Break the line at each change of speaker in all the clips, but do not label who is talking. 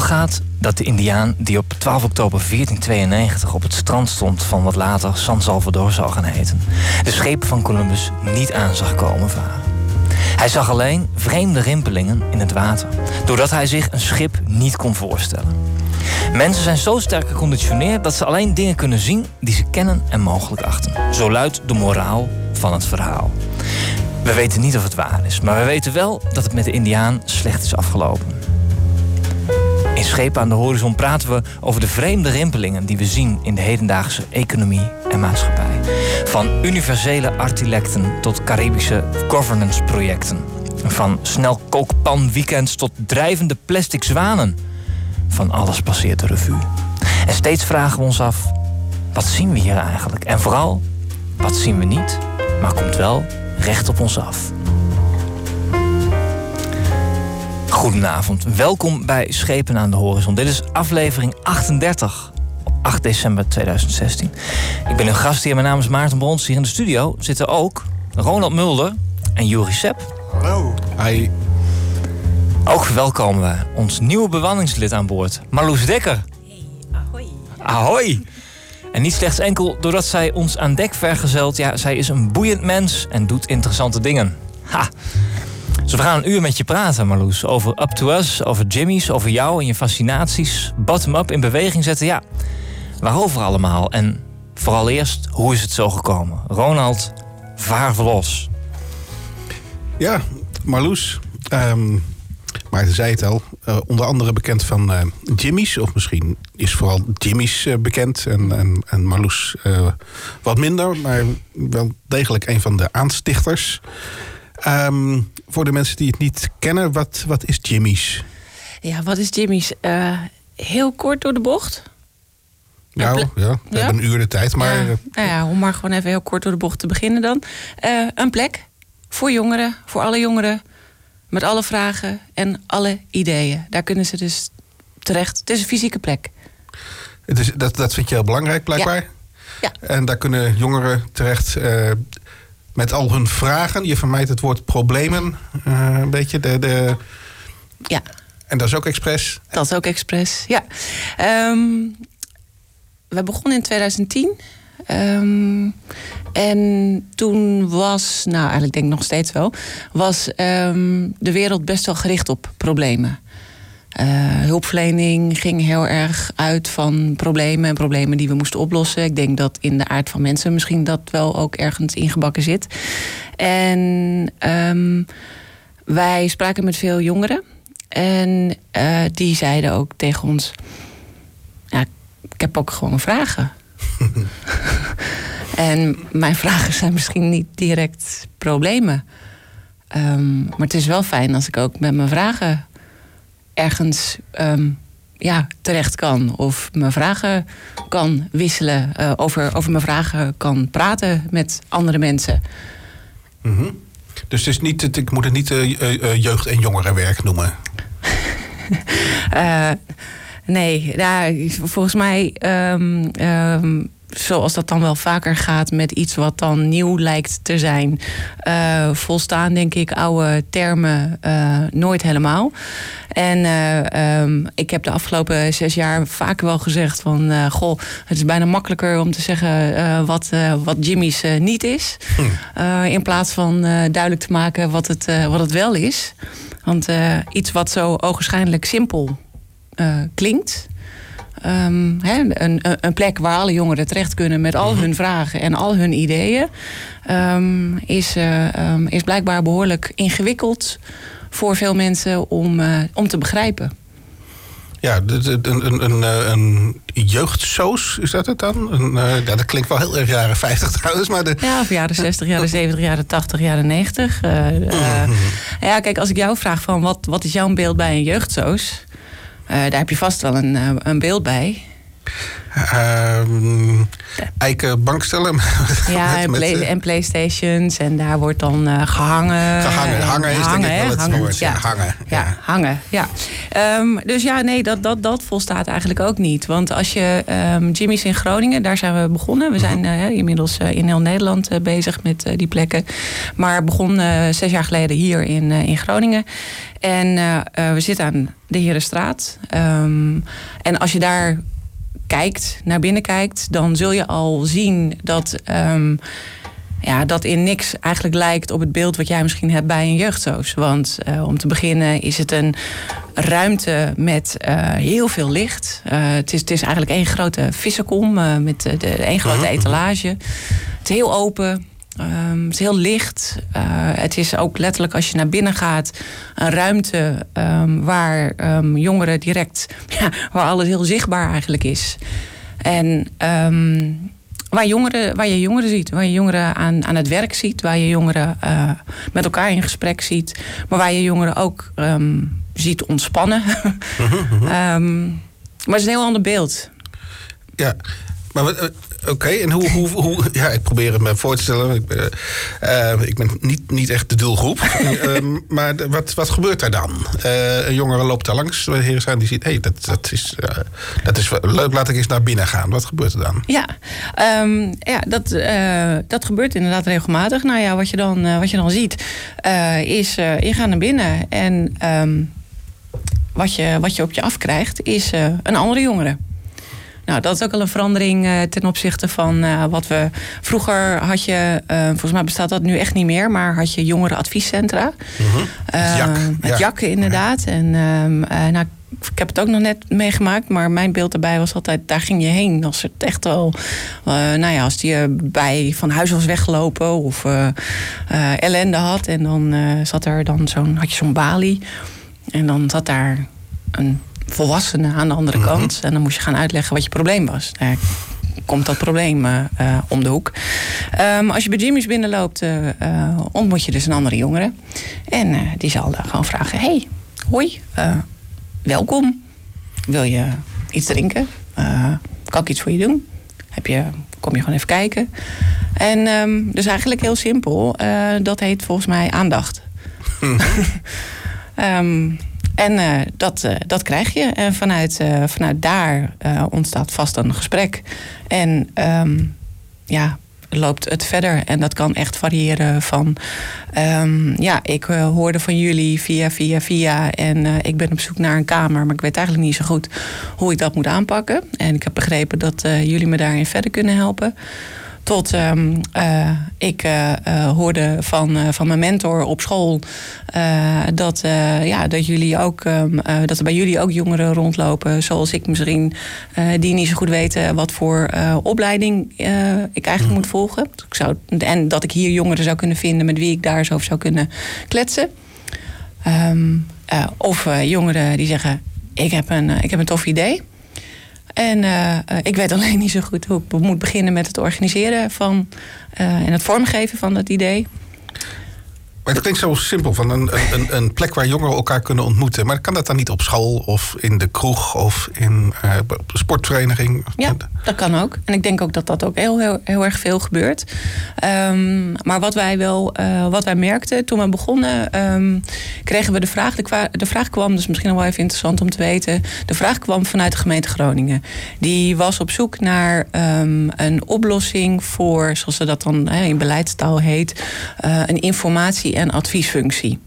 Gaat dat de Indiaan die op 12 oktober 1492 op het strand stond van wat later San Salvador zou gaan heten, de schepen van Columbus niet aan zag komen varen. Hij zag alleen vreemde rimpelingen in het water, doordat hij zich een schip niet kon voorstellen. Mensen zijn zo sterk geconditioneerd dat ze alleen dingen kunnen zien die ze kennen en mogelijk achten. Zo luidt de moraal van het verhaal. We weten niet of het waar is, maar we weten wel dat het met de Indiaan slecht is afgelopen. In Schepen aan de Horizon praten we over de vreemde rimpelingen die we zien in de hedendaagse economie en maatschappij. Van universele artilecten tot Caribische governance projecten. Van snelkookpan weekends tot drijvende plastic zwanen. Van alles passeert de revue. En steeds vragen we ons af: wat zien we hier eigenlijk? En vooral, wat zien we niet, maar komt wel recht op ons af. Goedenavond, welkom bij Schepen aan de Horizon. Dit is aflevering 38 op 8 december 2016. Ik ben uw gast hier, mijn naam is Maarten Brons. Hier in de studio zitten ook Ronald Mulder en Juri Sepp.
Hallo.
Hi.
Ook verwelkomen we ons nieuwe bewanningslid aan boord, Marloes Dekker.
Hey, ahoy.
Ahoy! En niet slechts enkel doordat zij ons aan dek vergezelt. Ja, zij is een boeiend mens en doet interessante dingen. Ha! Dus we gaan een uur met je praten, Marloes. Over Up to Us, over Jimmy's, over jou en je fascinaties. Bottom-up in beweging zetten, ja. Waarover allemaal? En vooral eerst, hoe is het zo gekomen? Ronald, vaar los.
Ja, Marloes. ehm Maarten zei het al. eh, onder andere bekend van eh, Jimmy's. Of misschien is vooral Jimmy's eh, bekend. En, en, en Marloes wat minder. Maar wel degelijk een van de aanstichters. Ehm, voor de mensen die het niet kennen. Wat, wat is Jimmy's?
Ja, wat is Jimmy's? Eh, heel kort door de bocht.
Nou, ja, we
Ja?
hebben een uur de tijd. Maar
Ja,
eh,
nou ja, om maar gewoon even heel kort door de bocht te beginnen dan. Eh, een plek voor jongeren, voor alle jongeren. Met alle vragen en alle ideeën. Daar kunnen ze dus terecht. Het is een fysieke plek.
het is, dat, dat vind je heel belangrijk blijkbaar.
Ja.
En daar kunnen jongeren terecht met al hun vragen. Je vermijdt het woord problemen eh, een beetje. De, de,
Ja,
en dat is ook expres.
dat is ook expres. Ja. Ehm, we begonnen in 2010. Ehm, en toen was, nou eigenlijk denk ik nog steeds wel, was ehm, de wereld best wel gericht op problemen. Eh, hulpverlening ging heel erg uit van problemen en problemen die we moesten oplossen. Ik denk dat in de aard van mensen misschien dat wel ook ergens ingebakken zit. En ehm, wij spraken met veel jongeren. En eh, die zeiden ook tegen ons: ja, Ik heb ook gewoon vragen. en mijn vragen zijn misschien niet direct problemen. Ehm, maar het is wel fijn als ik ook met mijn vragen ergens ehm, ja, terecht kan. Of mijn vragen kan wisselen. eh, over, over mijn vragen kan praten met andere mensen.
Mhm. Dus het is niet, het- ik moet het niet eh, eh, jeugd- en jongerenwerk noemen.
Nee, nou, volgens mij, ehm, ehm, zoals dat dan wel vaker gaat met iets wat dan nieuw lijkt te zijn, eh, volstaan denk ik oude termen eh, nooit helemaal. En eh, ehm, ik heb de afgelopen zes jaar vaak wel gezegd van, goh, het is bijna makkelijker om te zeggen wat, wat Jimmy's niet is, Eh, in plaats van duidelijk te maken wat het, wat het wel is. Want iets wat zo ogenschijnlijk simpel klinkt. Ehm, een, een- plek waar alle jongeren terecht kunnen met al hun vragen en al hun ideeën. ehm, is, eh, ehm, is blijkbaar behoorlijk ingewikkeld voor veel mensen om, eh, om te begrijpen.
Ja, een, een, een, eh, een jeugdsoos, is dat het dan? Een, ja, dat klinkt wel heel erg jaren 50 trouwens, maar de,
Ja, of jaren 60, jaren 70, jaren 80, jaren 90. Eh, eh, ja, kijk, als ik jou vraag van wat, wat is jouw beeld bij een jeugdsoos? Eh, daar heb je vast wel een, eh, een beeld bij.
Ehm, eiken bankstellen.
Ja,
met-
en, play-
eh,
en Playstations. En daar wordt dan eh, gehangen.
Gehangen.
En
Hangen is denk ik wel het
Hangen,
woord, ja. Hangen,
Ja,
ja.
hangen. Ja. Ehm, dus ja, nee, dat, dat, dat volstaat eigenlijk ook niet. Want als je um, Jimmy's in Groningen, daar zijn we begonnen. We zijn uh, inmiddels uh, in heel Nederland bezig met die plekken. Maar begon zes jaar geleden hier in, in Groningen. En we zitten aan de Herenstraat. En als je daar kijkt, naar binnen kijkt, dan zul je al zien dat ja, dat in niks eigenlijk lijkt op het beeld wat jij misschien hebt bij een jeugdzoos. Want uh, om te beginnen is het een ruimte met uh, heel veel licht. Uh, het, is, het is eigenlijk één grote vissenkom met de, de, één grote mhm, mhm. etalage. Het is heel open. Um, het is heel licht. het is ook letterlijk als je naar binnen gaat een ruimte um, waar um, jongeren direct, ja, waar alles heel zichtbaar eigenlijk is. En Waar, jongeren, waar je jongeren ziet, waar je jongeren aan, aan het werk ziet, waar je jongeren uh, met elkaar in gesprek ziet, maar waar je jongeren ook ziet ontspannen. um, maar het is een heel ander beeld.
Ja, maar wat, Oké, en hoe, hoe, hoe, Ja, ik probeer het me voor te stellen. Ik ben, uh, ik ben niet, niet echt de doelgroep. uh, maar wat, wat gebeurt daar dan? Uh, een jongere loopt daar langs. De heren zijn die ziet... hé, hey, dat, dat, is, dat is leuk, laat ik eens naar binnen gaan. Wat gebeurt er dan?
Ja, um, ja dat, dat gebeurt inderdaad regelmatig. Nou ja, wat je dan, wat je dan ziet... is, je gaat naar binnen en... Um, wat je, wat je op je afkrijgt, is een andere jongere. Nou, dat is ook al een verandering uh, ten opzichte van uh, wat we vroeger had je, uh, volgens mij bestaat dat nu echt niet meer, maar had je jongerenadviescentra. Mm -hmm.
Jak.
Met ja. inderdaad. En uh, nou, ik heb het ook nog net meegemaakt, maar mijn beeld erbij was altijd, daar ging je heen. Als het echt wel, nou ja, als die bij van huis was weggelopen of ellende had. En dan zat er dan zo'n, had je zo'n balie. En dan zat daar een volwassene aan de andere mhm. kant. En dan moest je gaan uitleggen wat je probleem was. Daar komt dat probleem uh, om de hoek. Um, als je bij Jimmy's binnenloopt, uh, ontmoet je dus een andere jongere. En die zal dan gewoon vragen: Hey, hoi, welkom. Wil je iets drinken? kan ik iets voor je doen? Heb je, kom je gewoon even kijken? En um, dus eigenlijk heel simpel. dat heet volgens mij aandacht. um, En uh, dat, uh, dat krijg je. En vanuit, uh, vanuit daar ontstaat vast een gesprek. En um, ja, loopt het verder. En dat kan echt variëren van... Um, ja, ik hoorde van jullie via, via, via... en ik ben op zoek naar een kamer... maar ik weet eigenlijk niet zo goed hoe ik dat moet aanpakken. En ik heb begrepen dat jullie me daarin verder kunnen helpen tot um, uh, ik uh, uh, hoorde van, van mijn mentor op school dat, ja, dat, jullie ook, um, dat er bij jullie ook jongeren rondlopen, zoals ik misschien, die niet zo goed weten wat voor opleiding ik eigenlijk mm. moet volgen. Ik zou, en dat ik hier jongeren zou kunnen vinden met wie ik daar zo over zou kunnen kletsen. Um, of jongeren die zeggen: ik heb, een, ik heb een tof idee. En uh, ik weet alleen niet zo goed hoe ik moet beginnen met het organiseren van uh, en het vormgeven van dat idee.
Maar het klinkt zo simpel, van een, een, een, plek waar jongeren elkaar kunnen ontmoeten. Maar kan dat dan niet op school of in de kroeg of in uh, sportvereniging?
Ja, dat kan ook. En ik denk ook dat dat ook heel, heel, heel erg veel gebeurt. Um, maar wat wij wel, uh, wat wij merkten toen we begonnen, um, kregen we de vraag. De, de vraag kwam, dus misschien nog wel even interessant om te weten. De vraag kwam vanuit de gemeente Groningen. Die was op zoek naar um, een oplossing voor, zoals ze dat dan in beleidstaal heet, uh, een informatie en adviesfunctie.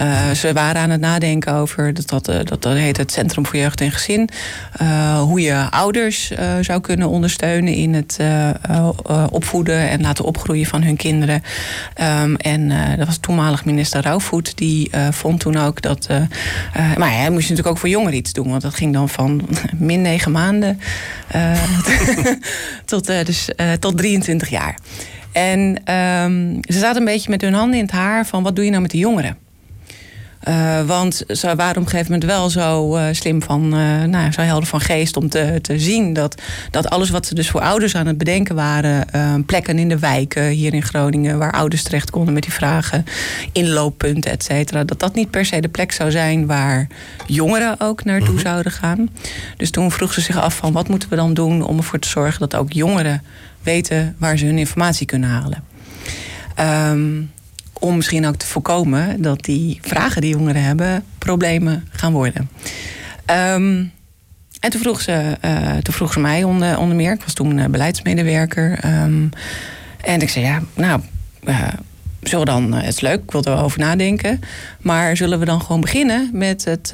Uh, ze waren aan het nadenken over, dat, dat, eh, dat, dat heet het Centrum voor Jeugd en Gezin. Uh, hoe je ouders zou kunnen ondersteunen in het opvoeden en laten opgroeien van hun kinderen. Um, en dat was toenmalig minister Rauwvoet, die vond toen ook dat. maar hij moest natuurlijk ook voor jongeren iets doen, want dat ging dan van min negen maanden tot, dus, tot 23 jaar. En um, ze zaten een beetje met hun handen in het haar van wat doe je nou met de jongeren? Uh, want ze waren op een gegeven moment wel zo uh, slim van, uh, nou, zo helder van geest om te, te zien dat, dat alles wat ze dus voor ouders aan het bedenken waren, plekken in de wijken hier in Groningen waar ouders terecht konden met die vragen, inlooppunten, et cetera, dat dat niet per se de plek zou zijn waar jongeren ook naartoe mhm. zouden gaan. Dus toen vroeg ze zich af van wat moeten we dan doen om ervoor te zorgen dat ook jongeren weten waar ze hun informatie kunnen halen. Um, om misschien ook te voorkomen dat die vragen die jongeren hebben problemen gaan worden. Ehm, en toen vroeg ze, uh, toen vroeg ze mij onder, onder meer. Ik was toen uh, beleidsmedewerker. Um, en ik zei, ja, nou, uh, zullen we dan, het is leuk, ik wil erover nadenken. Maar zullen we dan gewoon beginnen met het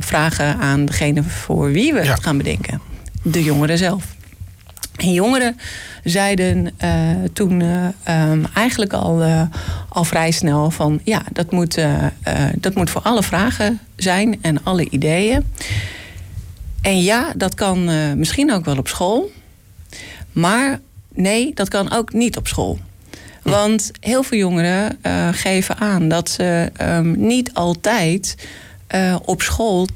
vragen aan degene voor wie we ja. het gaan bedenken? De jongeren zelf. En jongeren zeiden toen um, eigenlijk al, al vrij snel van ja, dat moet, dat moet voor alle vragen zijn en alle ideeën. En ja, dat kan misschien ook wel op school. Maar nee, dat kan ook niet op school. Hm. Want heel veel jongeren geven aan dat ze um, niet altijd op school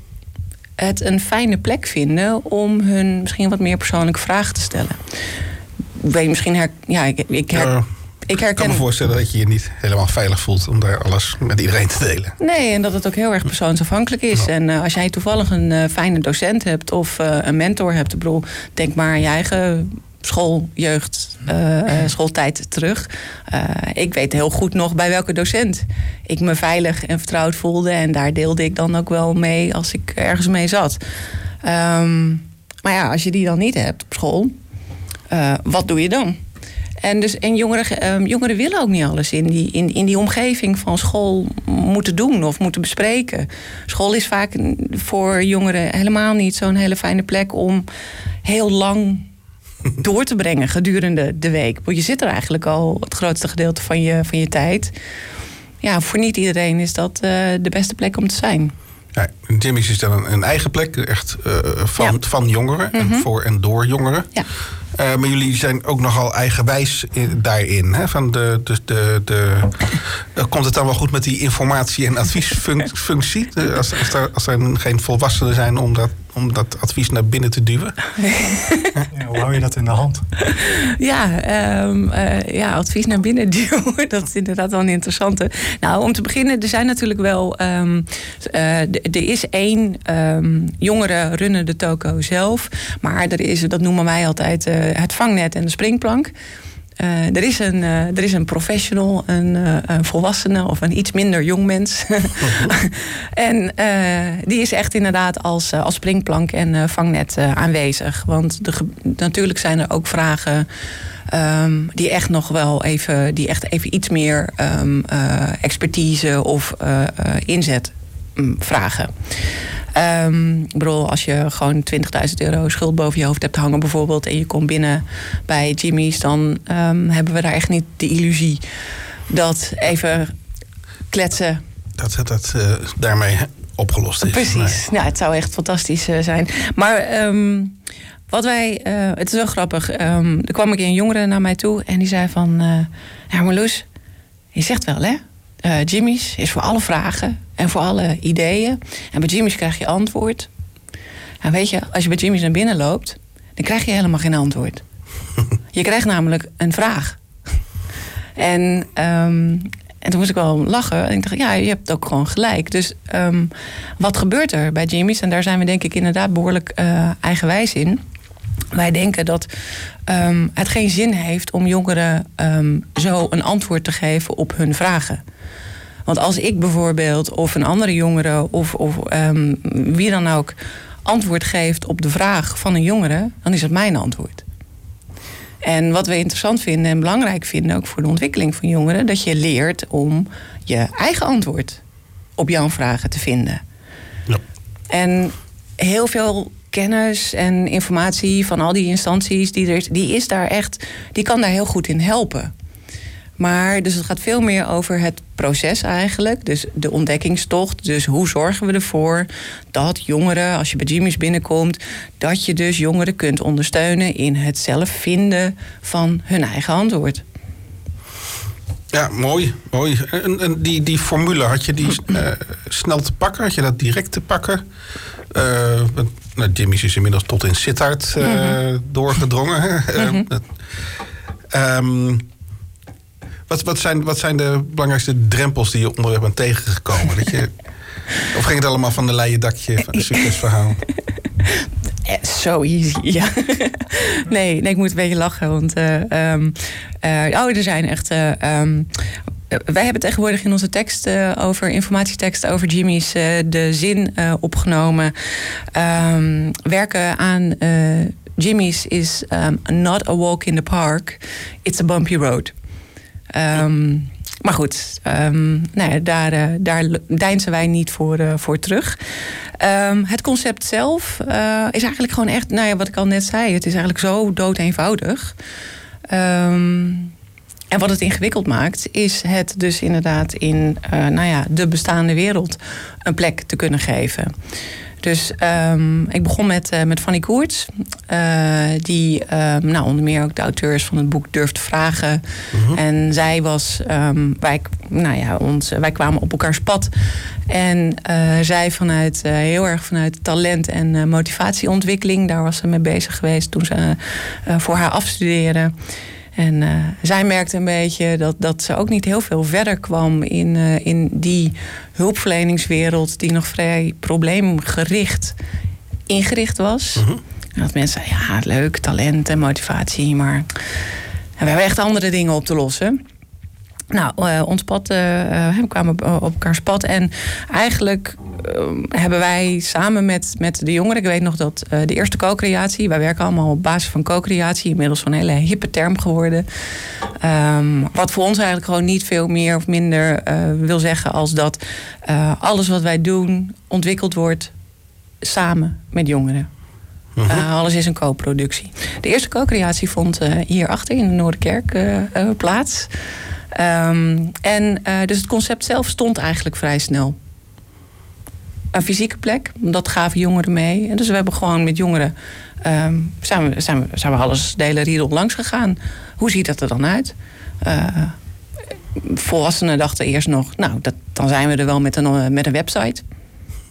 het een fijne plek vinden om hun misschien wat meer persoonlijke vragen te stellen. Weet je misschien her, ja, ik, ik her,
ja. Ik, herken... kan me voorstellen dat je je niet helemaal veilig voelt om daar alles met iedereen te delen.
Nee, en dat het ook heel erg persoonsafhankelijk is. En uh, als jij toevallig een uh, fijne docent hebt of uh, een mentor hebt, ik bedoel, denk maar aan je eigen school, jeugd, schooltijd terug. ik weet heel goed nog bij welke docent ik me veilig en vertrouwd voelde. En daar deelde ik dan ook wel mee als ik ergens mee zat. Um, maar ja, als je die dan niet hebt op school, wat doe je dan? En, dus, en jongeren, um, jongeren willen ook niet alles in die, in, in die omgeving van school moeten doen of moeten bespreken. School is vaak voor jongeren helemaal niet zo'n hele fijne plek om heel lang door te brengen gedurende de week. Want je zit er eigenlijk al het grootste gedeelte van je, van je tijd. Ja, voor niet iedereen is dat uh, de beste plek om te zijn.
Ja, Jimmy's is dan een, een eigen plek, echt uh, van, ja. van jongeren mm -hmm. en voor en door jongeren. Ja. Uh, maar jullie zijn ook nogal eigenwijs in, daarin. Hè? Van de, de, de, de, uh, komt het dan wel goed met die informatie- en adviesfunctie? als, als, er, als er geen volwassenen zijn om dat om dat advies naar binnen te duwen?
ja, hoe hou je dat in de hand?
Ja, um, uh, ja advies naar binnen duwen. Dat is inderdaad wel een interessante. Nou, om te beginnen, er zijn natuurlijk wel. Um, uh, er is één um, jongeren runnen de toko zelf. Maar er is, dat noemen wij altijd uh, het vangnet en de springplank. Uh, er, is een, uh, er is een professional, een, uh, een volwassene of een iets minder jong mens. en die is echt inderdaad als, als springplank en vangnet aanwezig. Want de, natuurlijk zijn er ook vragen um, die echt nog wel even, die echt even iets meer um, expertise of inzet vragen. Um, ik bedoel, als je gewoon 20.000 euro schuld boven je hoofd hebt hangen, bijvoorbeeld, en je komt binnen bij Jimmy's, dan um, hebben we daar echt niet de illusie dat even kletsen.
Dat dat uh, daarmee opgelost is.
Precies. Nee. Ja, het zou echt fantastisch uh, zijn. Maar um, wat wij, uh, het is wel grappig. er kwam een keer een jongere naar mij toe en die zei van, ja, Marloes, je zegt wel, hè? Uh, Jimmy's is voor alle vragen en voor alle ideeën. En bij Jimmy's krijg je antwoord. En weet je, als je bij Jimmy's naar binnen loopt, dan krijg je helemaal geen antwoord. Je krijgt namelijk een vraag. En, um, en toen moest ik wel lachen. En ik dacht, ja, je hebt ook gewoon gelijk. Dus um, wat gebeurt er bij Jimmy's? En daar zijn we denk ik inderdaad behoorlijk uh, eigenwijs in. Wij denken dat um, het geen zin heeft om jongeren um, zo een antwoord te geven op hun vragen. Want als ik bijvoorbeeld, of een andere jongere, of, of um, wie dan ook, antwoord geeft op de vraag van een jongere, dan is het mijn antwoord. En wat we interessant vinden en belangrijk vinden, ook voor de ontwikkeling van jongeren, dat je leert om je eigen antwoord op jouw vragen te vinden. Ja. En heel veel kennis en informatie van al die instanties, die, er, die is daar echt, die kan daar heel goed in helpen. Maar dus het gaat veel meer over het proces eigenlijk. Dus de ontdekkingstocht. Dus hoe zorgen we ervoor dat jongeren, als je bij Jimmy's binnenkomt, dat je dus jongeren kunt ondersteunen in het zelf vinden van hun eigen antwoord.
Ja, mooi. mooi. En, en die, die formule, had je die uh, snel te pakken? Had je dat direct te pakken? Uh, nou, Jimmy's is inmiddels tot in Sittard uh, mm-hmm. doorgedrongen. Um, wat, wat, zijn, wat zijn de belangrijkste drempels die je onderweg bent tegengekomen? Dat je, of ging het allemaal van de leien dakje van een succesverhaal?
Zo easy, ja. nee, nee, ik moet een beetje lachen. Want uh, um, uh, oh, er zijn echt. Uh, um, wij hebben tegenwoordig in onze tekst over informatietekst over Jimmy's de zin opgenomen. Um, werken aan Jimmy's is um, not a walk in the park, it's a bumpy road. Um, maar goed, um, nou daar, uh, daar wij niet voor, uh, voor terug. Um, het concept zelf uh, is eigenlijk gewoon echt, nou ja, wat ik al net zei, het is eigenlijk zo dood eenvoudig. En wat het ingewikkeld maakt, is het dus inderdaad in nou ja, de bestaande wereld een plek te kunnen geven. Dus um, ik begon met, uh, met Fanny Koerts. Uh, die um, nou, onder meer ook de auteurs van het boek Durft te vragen. Mhm. -huh. En zij was... Um, wij, nou ja, ons, wij kwamen op elkaars pad. En zij vanuit, heel erg vanuit talent en motivatieontwikkeling... daar was ze mee bezig geweest toen ze voor haar afstudeerde... En uh, zij merkte een beetje dat, dat ze ook niet heel veel verder kwam in, uh, in die hulpverleningswereld die nog vrij probleemgericht ingericht was. Uh -huh. En dat mensen ja, leuk, talent en motivatie, maar we hebben echt andere dingen op te lossen. Nou, uh, ons pad, uh, we kwamen op, op elkaars pad. En eigenlijk uh, hebben wij samen met, met de jongeren... ik weet nog dat de eerste co-creatie... wij werken allemaal op basis van co-creatie... inmiddels van een hele hippe term geworden. Um, wat voor ons eigenlijk gewoon niet veel meer of minder wil zeggen... als dat alles wat wij doen ontwikkeld wordt samen met jongeren. Uh, alles is een co-productie. De eerste co-creatie vond uh, hierachter in de Noorderkerk uh, plaats. Um, en uh, dus het concept zelf stond eigenlijk vrij snel. Een fysieke plek, dat gaven jongeren mee. En dus we hebben gewoon met jongeren... Um, zijn, we, zijn, we, zijn we alles de hele riedel langs gegaan. Hoe ziet dat er dan uit? Uh, volwassenen dachten eerst nog... nou, dat, dan zijn we er wel met een, met een website...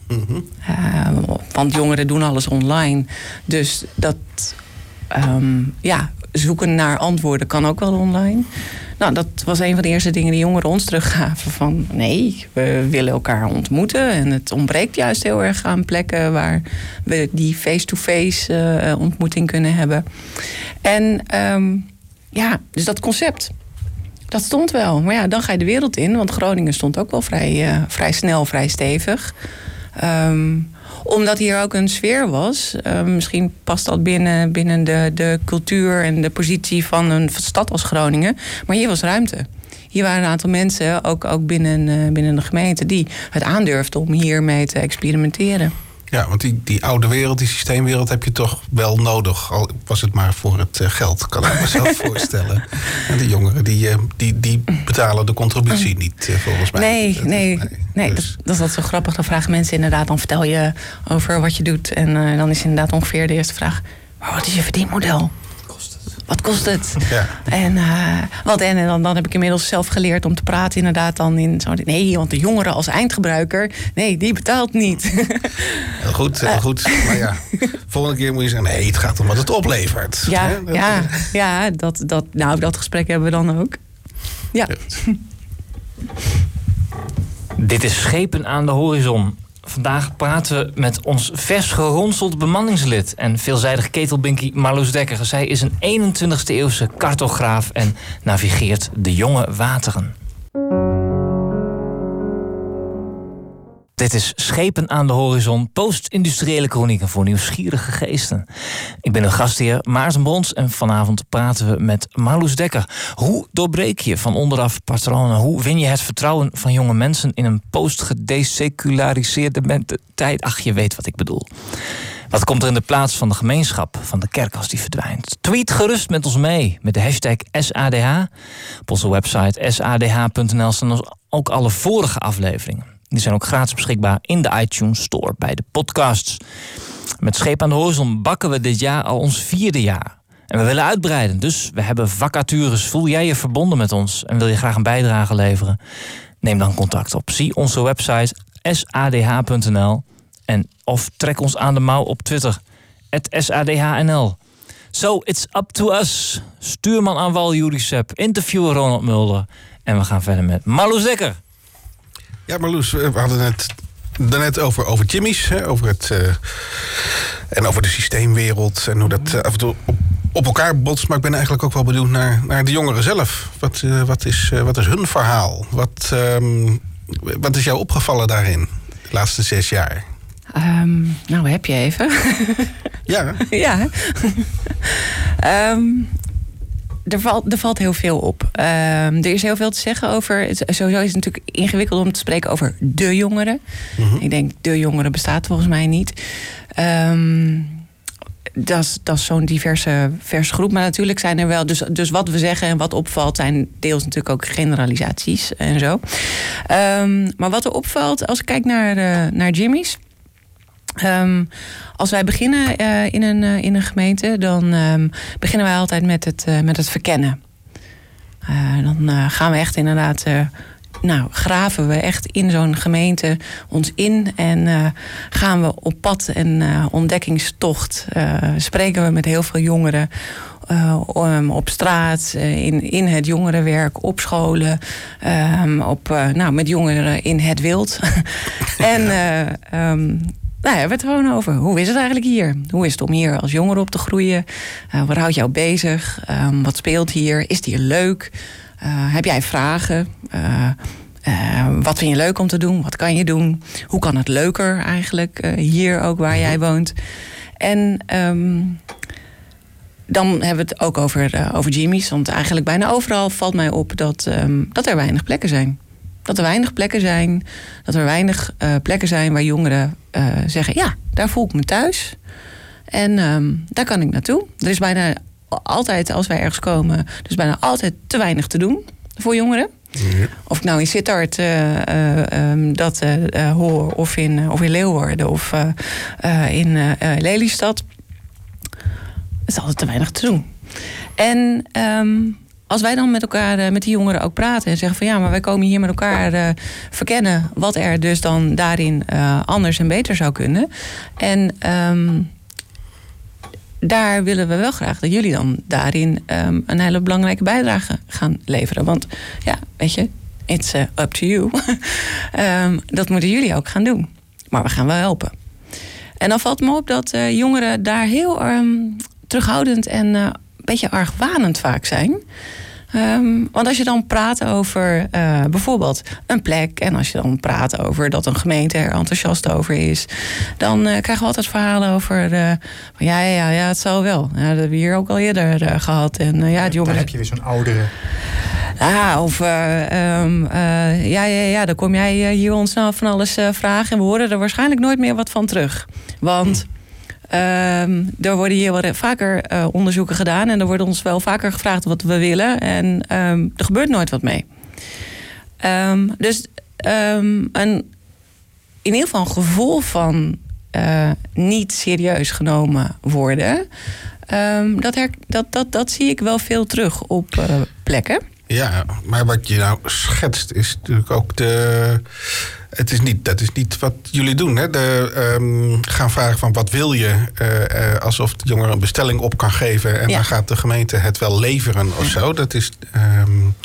Mm -hmm. uh, want jongeren doen alles online. Dus dat, um, ja, zoeken naar antwoorden kan ook wel online. Nou, dat was een van de eerste dingen die jongeren ons teruggaven. Van nee, we willen elkaar ontmoeten. En het ontbreekt juist heel erg aan plekken waar we die face-to-face -face, uh, ontmoeting kunnen hebben. En um, ja, dus dat concept. Dat stond wel. Maar ja, dan ga je de wereld in. Want Groningen stond ook wel vrij, uh, vrij snel, vrij stevig. Um, omdat hier ook een sfeer was. Uh, misschien past dat binnen, binnen de, de cultuur en de positie van een stad als Groningen. Maar hier was ruimte. Hier waren een aantal mensen, ook, ook binnen, uh, binnen de gemeente, die het aandurfden om hiermee te experimenteren.
Ja, want die, die oude wereld, die systeemwereld heb je toch wel nodig. Al was het maar voor het uh, geld, kan ik mezelf voorstellen. En de jongeren, die, uh, die, die betalen de contributie niet, uh, volgens mij.
Nee, dat, nee, nee, nee dus. dat, dat is altijd zo grappig. Dan vragen mensen inderdaad, dan vertel je over wat je doet. En dan is inderdaad ongeveer de eerste vraag... maar wat is je verdienmodel? Wat kost het? Ja. En, uh, wat, en dan, dan heb ik inmiddels zelf geleerd om te praten inderdaad dan in zo... Nee, want de jongeren als eindgebruiker, nee, die betaalt niet.
Heel goed, heel goed. Maar ja, volgende keer moet je zeggen... nee, het gaat om wat het oplevert.
Ja, dat, ja, ja dat, dat, nou, dat gesprek hebben we dan ook. Ja.
Dit is Schepen aan de Horizon. Vandaag praten we met ons vers geronseld bemanningslid en veelzijdig ketelbinkie Marloes Dekker. Zij is een 21ste eeuwse cartograaf en navigeert de jonge wateren. Dit is Schepen aan de Horizon, post-industriële chronieken voor nieuwsgierige geesten. Ik ben uw gastheer Maarten Brons en vanavond praten we met Marloes Dekker. Hoe doorbreek je van onderaf patronen? Hoe win je het vertrouwen van jonge mensen in een post-gedeseculariseerde tijd? Ach, je weet wat ik bedoel. Wat komt er in de plaats van de gemeenschap, van de kerk als die verdwijnt? Tweet gerust met ons mee met de hashtag SADH. Op onze website sadh.nl staan ook alle vorige afleveringen. Die zijn ook gratis beschikbaar in de iTunes Store bij de podcasts. Met Scheep aan de Horizon bakken we dit jaar al ons vierde jaar. En we willen uitbreiden, dus we hebben vacatures. Voel jij je verbonden met ons en wil je graag een bijdrage leveren? Neem dan contact op. Zie onze website sadh.nl en of trek ons aan de mouw op Twitter, sadhnl. So, it's up to us. Stuurman aan Wal Jurisep, interviewer Ronald Mulder. En we gaan verder met Marloes Dekker.
Ja, Marloes, we hadden het daarnet over, over Jimmy's. Hè, over het, uh, en over de systeemwereld. En hoe dat uh, af en toe op op elkaar botst. Maar ik ben eigenlijk ook wel benieuwd naar, naar de jongeren zelf. Wat, uh, wat, is, wat is hun verhaal? Wat, um, wat is jou opgevallen daarin de laatste zes jaar?
Um, nou, heb je even.
ja.
ja. um, er, valt, er valt heel veel op. Um, er is heel veel te zeggen over. Sowieso is het natuurlijk ingewikkeld om te spreken over de jongeren. Mm -hmm. Ik denk, de jongeren bestaat volgens mij niet. Um, dat is, dat is zo'n diverse, diverse groep. Maar natuurlijk zijn er wel. Dus, dus wat we zeggen en wat opvalt, zijn deels natuurlijk ook generalisaties en zo. Um, maar wat er opvalt, als ik kijk naar, uh, naar Jimmy's. Um, als wij beginnen uh, in, een, uh, in een gemeente, dan um, beginnen wij altijd met het, uh, met het verkennen. dan gaan we echt inderdaad. nou, graven we echt in zo'n gemeente ons in en gaan we op pad en ontdekkingstocht. spreken we met heel veel jongeren op straat, in, in het jongerenwerk, op scholen, um, op, nou, met jongeren in het wild. en um, nou, hebben we het gewoon over. Hoe is het eigenlijk hier? Hoe is het om hier als jongere op te groeien? Uh, wat houdt jou bezig? Um, wat speelt hier? Is het hier leuk? Uh, heb jij vragen? Uh, wat vind je leuk om te doen? Wat kan je doen? Hoe kan het leuker eigenlijk hier ook waar jij woont? En um, dan hebben we het ook over, over Jimmy's. Want eigenlijk bijna overal valt mij op dat, um, dat er weinig plekken zijn dat er weinig plekken zijn. Dat er weinig uh, plekken zijn waar jongeren uh, zeggen: ja, daar voel ik me thuis. En um, daar kan ik naartoe. Er is bijna altijd, als wij ergens komen, dus bijna altijd te weinig te doen voor jongeren. Ja. Of ik nou in Sittard uh, um, dat hoor, of in, of in Leeuwarden, of in Lelystad. Het is altijd te weinig te doen. En um, als wij dan met elkaar, met die jongeren ook praten en zeggen van ja, maar wij komen hier met elkaar uh, verkennen wat er dus dan daarin uh, anders en beter zou kunnen. En um, daar willen we wel graag dat jullie dan daarin um, een hele belangrijke bijdrage gaan leveren. Want ja, weet je, it's up to you. um, dat moeten jullie ook gaan doen. Maar we gaan wel helpen. En dan valt me op dat jongeren daar heel terughoudend en beetje argwanend vaak zijn. Um, want als je dan praat over uh, bijvoorbeeld een plek... en als je dan praat over dat een gemeente er enthousiast over is... dan uh, krijgen we altijd verhalen over... Uh, van, ja, ja, ja, het zal wel. Ja, dat hebben we hier ook al eerder gehad. En, ja, het
jongen... heb je weer zo'n oudere...
Ja, of um, ja, ja, ja, dan kom jij hier ons nou van alles vragen... en we horen er waarschijnlijk nooit meer wat van terug. Want... Hm. Um, er worden hier wat vaker uh, onderzoeken gedaan en er wordt ons wel vaker gevraagd wat we willen. En um, er gebeurt nooit wat mee. Um, dus een, in ieder geval een gevoel van uh, niet serieus genomen worden. dat, dat, dat, dat zie ik wel veel terug op uh, plekken.
Ja, maar wat je nou schetst is natuurlijk ook de het is niet, dat is niet wat jullie doen. Hè? De, um, gaan vragen van wat wil je? Uh, uh, alsof de jongere een bestelling op kan geven. En ja. dan gaat de gemeente het wel leveren of zo. Dat is... Um,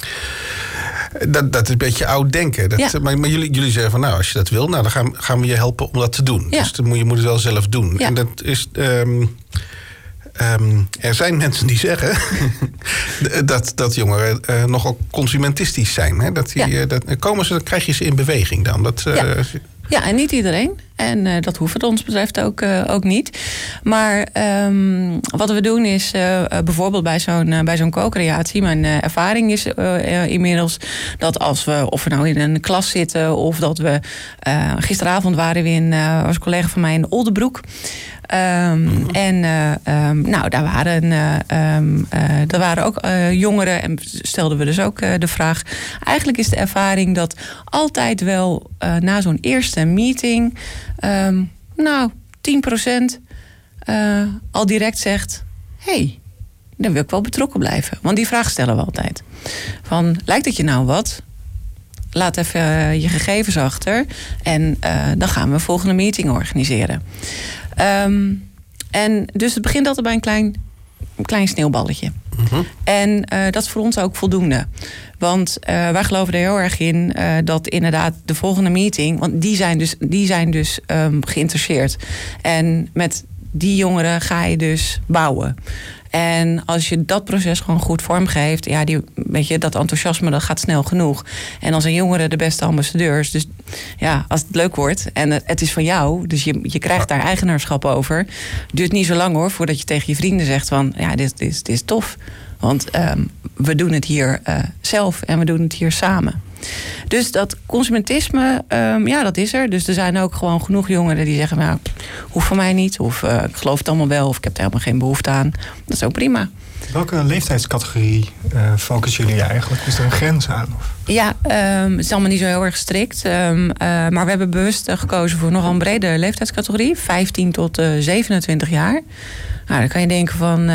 dat, dat is een beetje oud denken. Dat, ja. maar, maar jullie, jullie zeggen van nou, als je dat wil, nou, dan gaan, gaan we je helpen om dat te doen. Ja. Dus dan moet, je moet het wel zelf doen. En dat is. Um, Um, er zijn mensen die zeggen dat, dat jongeren uh, nogal consumentistisch zijn. Hè? Dat die, ja. uh, dat, komen ze, dan krijg je ze in beweging dan. Dat, uh,
ja. ja. en niet iedereen. En uh, dat hoeft wat ons betreft ook, uh, ook niet. Maar um, wat we doen is uh, bijvoorbeeld bij zo'n bij zo'n co-creatie. Mijn ervaring is inmiddels dat als we, of we nou in een klas zitten, of dat we gisteravond waren we in, was een collega van mij in Oldenbroek. Um, en uh, um, nou, daar waren, uh, um, daar waren ook jongeren en stelden we dus ook de vraag. Eigenlijk is de ervaring dat altijd wel na zo'n eerste meeting, nou, 10% al direct zegt: hey, dan wil ik wel betrokken blijven. Want die vraag stellen we altijd. Van, lijkt het je nou wat? Laat even je gegevens achter en dan gaan we een volgende meeting organiseren. Um, en dus het begint altijd bij een klein, een klein sneeuwballetje. -hmm. En uh, dat is voor ons ook voldoende. Want uh, wij geloven er heel erg in uh, dat inderdaad de volgende meeting... want die zijn dus, die zijn dus um, geïnteresseerd. En met die jongeren ga je dus bouwen. En als je dat proces gewoon goed vormgeeft, ja, die, weet je, dat enthousiasme dat gaat snel genoeg. En als zijn jongeren de beste ambassadeurs. Dus ja, als het leuk wordt en het is van jou, dus je, je krijgt daar eigenaarschap over. Duurt niet zo lang hoor, voordat je tegen je vrienden zegt van ja, dit, dit, is tof. Want ehm, we doen het hier uh, zelf en we doen het hier samen. Dus dat consumentisme, um, ja, dat is er. Dus er zijn ook gewoon genoeg jongeren die zeggen: Nou, hoeft van mij niet. Of uh, ik geloof het allemaal wel. Of ik heb er helemaal geen behoefte aan. Dat is ook prima.
Welke leeftijdscategorie uh, focussen jullie eigenlijk? Is er een grens aan? Of?
Ja, um, het is allemaal niet zo heel erg strikt. Um, uh, maar we hebben bewust gekozen voor nogal een brede leeftijdscategorie. 15 tot uh, 27 jaar. Nou, dan kan je denken van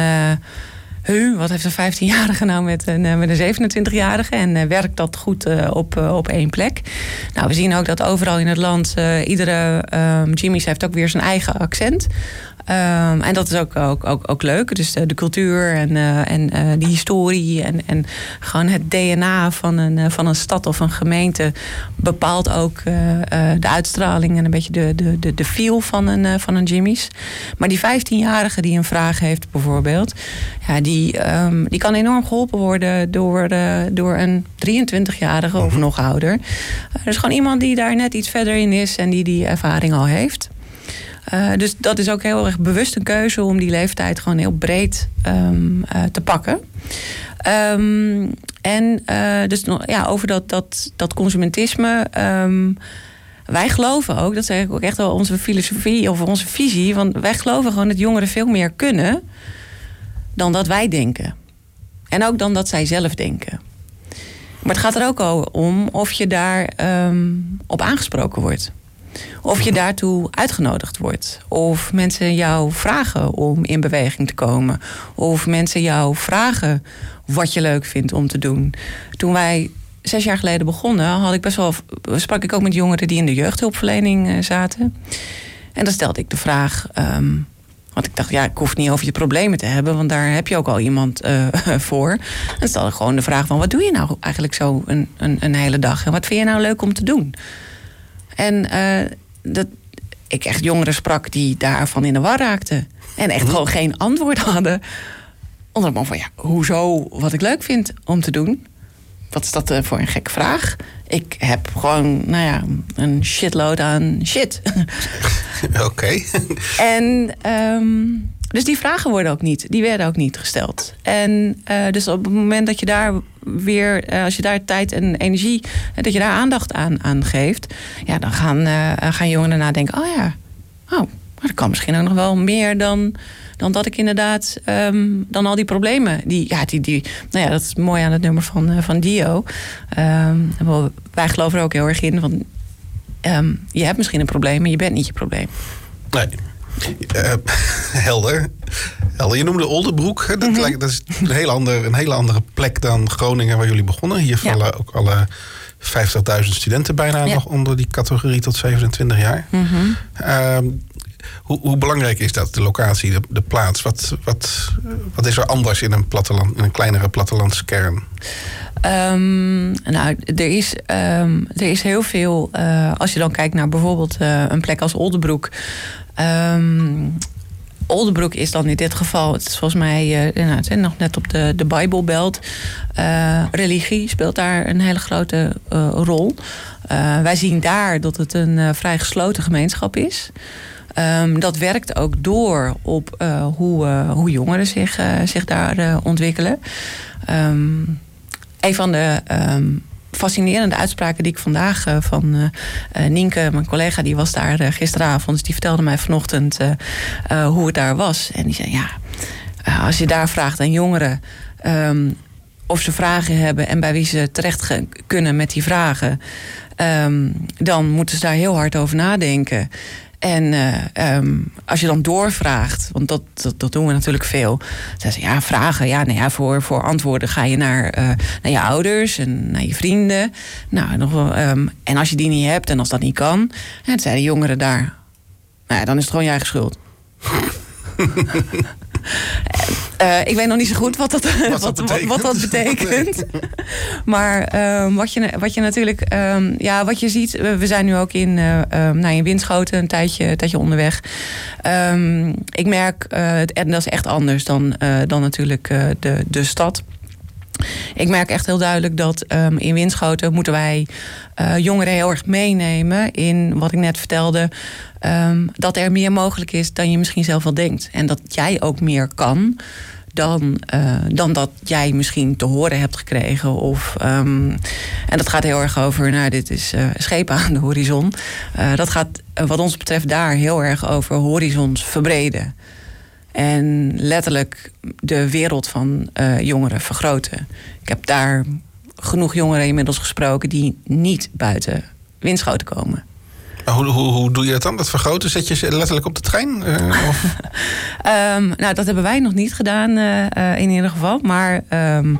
Huh, wat heeft een 15-jarige nou met een, eh, met een 27-jarige? En uh, werkt dat goed uh, op, op één plek? Nou, we zien ook dat overal in het land iedere um, Jimmy's heeft ook weer zijn eigen accent. Um, en dat is ook, ook, ook, ook leuk. Dus de, de cultuur en, uh, en uh, die historie en, en gewoon het DNA van een, uh, van een stad of een gemeente bepaalt ook de uitstraling en een beetje de, de, de, de feel van een, van een Jimmy's. Maar die 15-jarige die een vraag heeft, bijvoorbeeld, ja, die, um, die kan enorm geholpen worden door, door een 23-jarige of
Mhm.
nog ouder. dus gewoon iemand die daar net iets verder in is en die die ervaring al heeft. Uh, dus dat is ook heel erg bewust een keuze om die leeftijd gewoon heel breed um, uh, te pakken. Um, en uh, dus ja, over dat, dat, dat consumentisme. Um, wij geloven ook, dat is eigenlijk ook echt wel onze filosofie of onze visie. Want wij geloven gewoon dat jongeren veel meer kunnen dan dat wij denken. En ook dan dat zij zelf denken. Maar het gaat er ook om of je daar op aangesproken wordt. Of je daartoe uitgenodigd wordt. Of mensen jou vragen om in beweging te komen. Of mensen jou vragen wat je leuk vindt om te doen. Toen wij zes jaar geleden begonnen, had ik best wel, sprak ik ook met jongeren die in de jeugdhulpverlening zaten. En dan stelde ik de vraag. Um, want ik dacht, ja, ik hoef niet over je problemen te hebben, want daar heb je ook al iemand uh, voor. En stelde gewoon de vraag van, wat doe je nou eigenlijk zo een, een, een hele dag? En wat vind je nou leuk om te doen? En uh, dat ik echt jongeren sprak die daarvan in de war raakten. En echt gewoon geen antwoord hadden. Onder van ja, hoezo wat ik leuk vind om te doen? Wat is dat uh, voor een gekke vraag? Ik heb gewoon, nou ja, een shitload aan shit.
Oké. Okay.
en um, dus die vragen worden ook niet, die werden ook niet gesteld. En uh, dus op het moment dat je daar weer, uh, als je daar tijd en energie, uh, dat je daar aandacht aan, aan geeft, ja, dan gaan, gaan jongeren nadenken: oh ja, oh, dat kan misschien ook nog wel meer dan, dan dat ik inderdaad, um, dan al die problemen. Die, ja, die, die, nou ja, dat is mooi aan het nummer van, van Dio. Um, wij geloven er ook heel erg in, want um, je hebt misschien een probleem, maar je bent niet je probleem.
Nee. Uh, helder. helder. Je noemde Oldenbroek. Dat, mm -hmm. lijkt, dat is een hele, andere, een hele andere plek dan Groningen waar jullie begonnen. Hier vallen ja. ook alle 50.000 studenten bijna ja. nog onder die categorie tot 27 jaar.
Mm -hmm.
uh, hoe, hoe, belangrijk is dat, de locatie, de, de plaats? Wat, wat, wat, is er anders in een, platteland, in een kleinere plattelandskern?
Um, nou, er is, um, er is heel veel. Uh, als je dan kijkt naar bijvoorbeeld uh, een plek als Oldenbroek. Um, is dan in dit geval, het is volgens mij uh, nou, nog net op de, de Bijbelbelt. Uh, religie speelt daar een hele grote uh, rol. wij zien daar dat het een vrij gesloten gemeenschap is. Um, dat werkt ook door op hoe, hoe jongeren zich, zich daar ontwikkelen. Um, een van de fascinerende uitspraken die ik vandaag uh, van uh, Nienke, mijn collega, die was daar gisteravond. Dus die vertelde mij vanochtend hoe het daar was. En die zei: Ja, als je daar vraagt aan jongeren. Um, of ze vragen hebben en bij wie ze terecht kunnen met die vragen. Um, dan moeten ze daar heel hard over nadenken. En uh, um, als je dan doorvraagt, want dat, dat, dat doen we natuurlijk veel. Dan ze ja, vragen. Ja, nou ja, voor, voor antwoorden ga je naar, uh, naar je ouders en naar je vrienden. Nou, nog um, en als je die niet hebt en als dat niet kan, zijn de jongeren daar. Nou ja, dan is het gewoon je eigen schuld. Uh, ik weet nog niet zo goed wat dat,
wat,
wat,
dat betekent.
Wat, dat betekent. maar uh, wat, je, wat je natuurlijk, um, ja, wat je ziet, we zijn nu ook in, uh, um, nou, in Winschoten een tijdje, een tijdje onderweg. Ik merk, en dat is echt anders dan, dan natuurlijk de, de stad. Ik merk echt heel duidelijk dat um, in Winschoten moeten wij uh, jongeren heel erg meenemen in wat ik net vertelde. Um, dat er meer mogelijk is dan je misschien zelf wel denkt. En dat jij ook meer kan dan, uh, dan dat jij misschien te horen hebt gekregen. Of, um, en dat gaat heel erg over, nou, dit is uh, schepen aan de horizon. Dat gaat wat ons betreft daar heel erg over horizons verbreden. En letterlijk de wereld van uh, jongeren vergroten. Ik heb daar genoeg jongeren inmiddels gesproken die niet buiten windschoten komen.
Maar hoe, hoe, hoe doe je dat dan? Dat vergroten? Zet je ze letterlijk op de trein? Uh, of?
um, nou, dat hebben wij nog niet gedaan uh, in ieder geval. Maar um,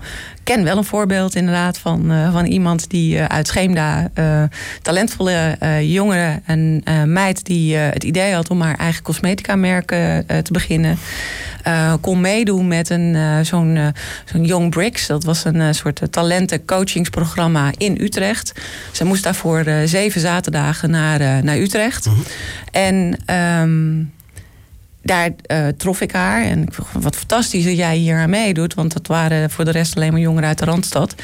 ken wel een voorbeeld inderdaad van, uh, van iemand die uh, uit Scheemda, uh, talentvolle jongere en meid die het idee had om haar eigen cosmetica merken te beginnen. kon meedoen met een zo'n zo'n Young Bricks. Dat was een soort talenten coachingsprogramma in Utrecht. Ze moest daarvoor zeven zaterdagen naar, naar Utrecht.
Mhm.
En um, daar uh, trof ik haar. En ik vroeg, wat fantastisch dat jij hier aan meedoet. Want dat waren voor de rest alleen maar jongeren uit de Randstad.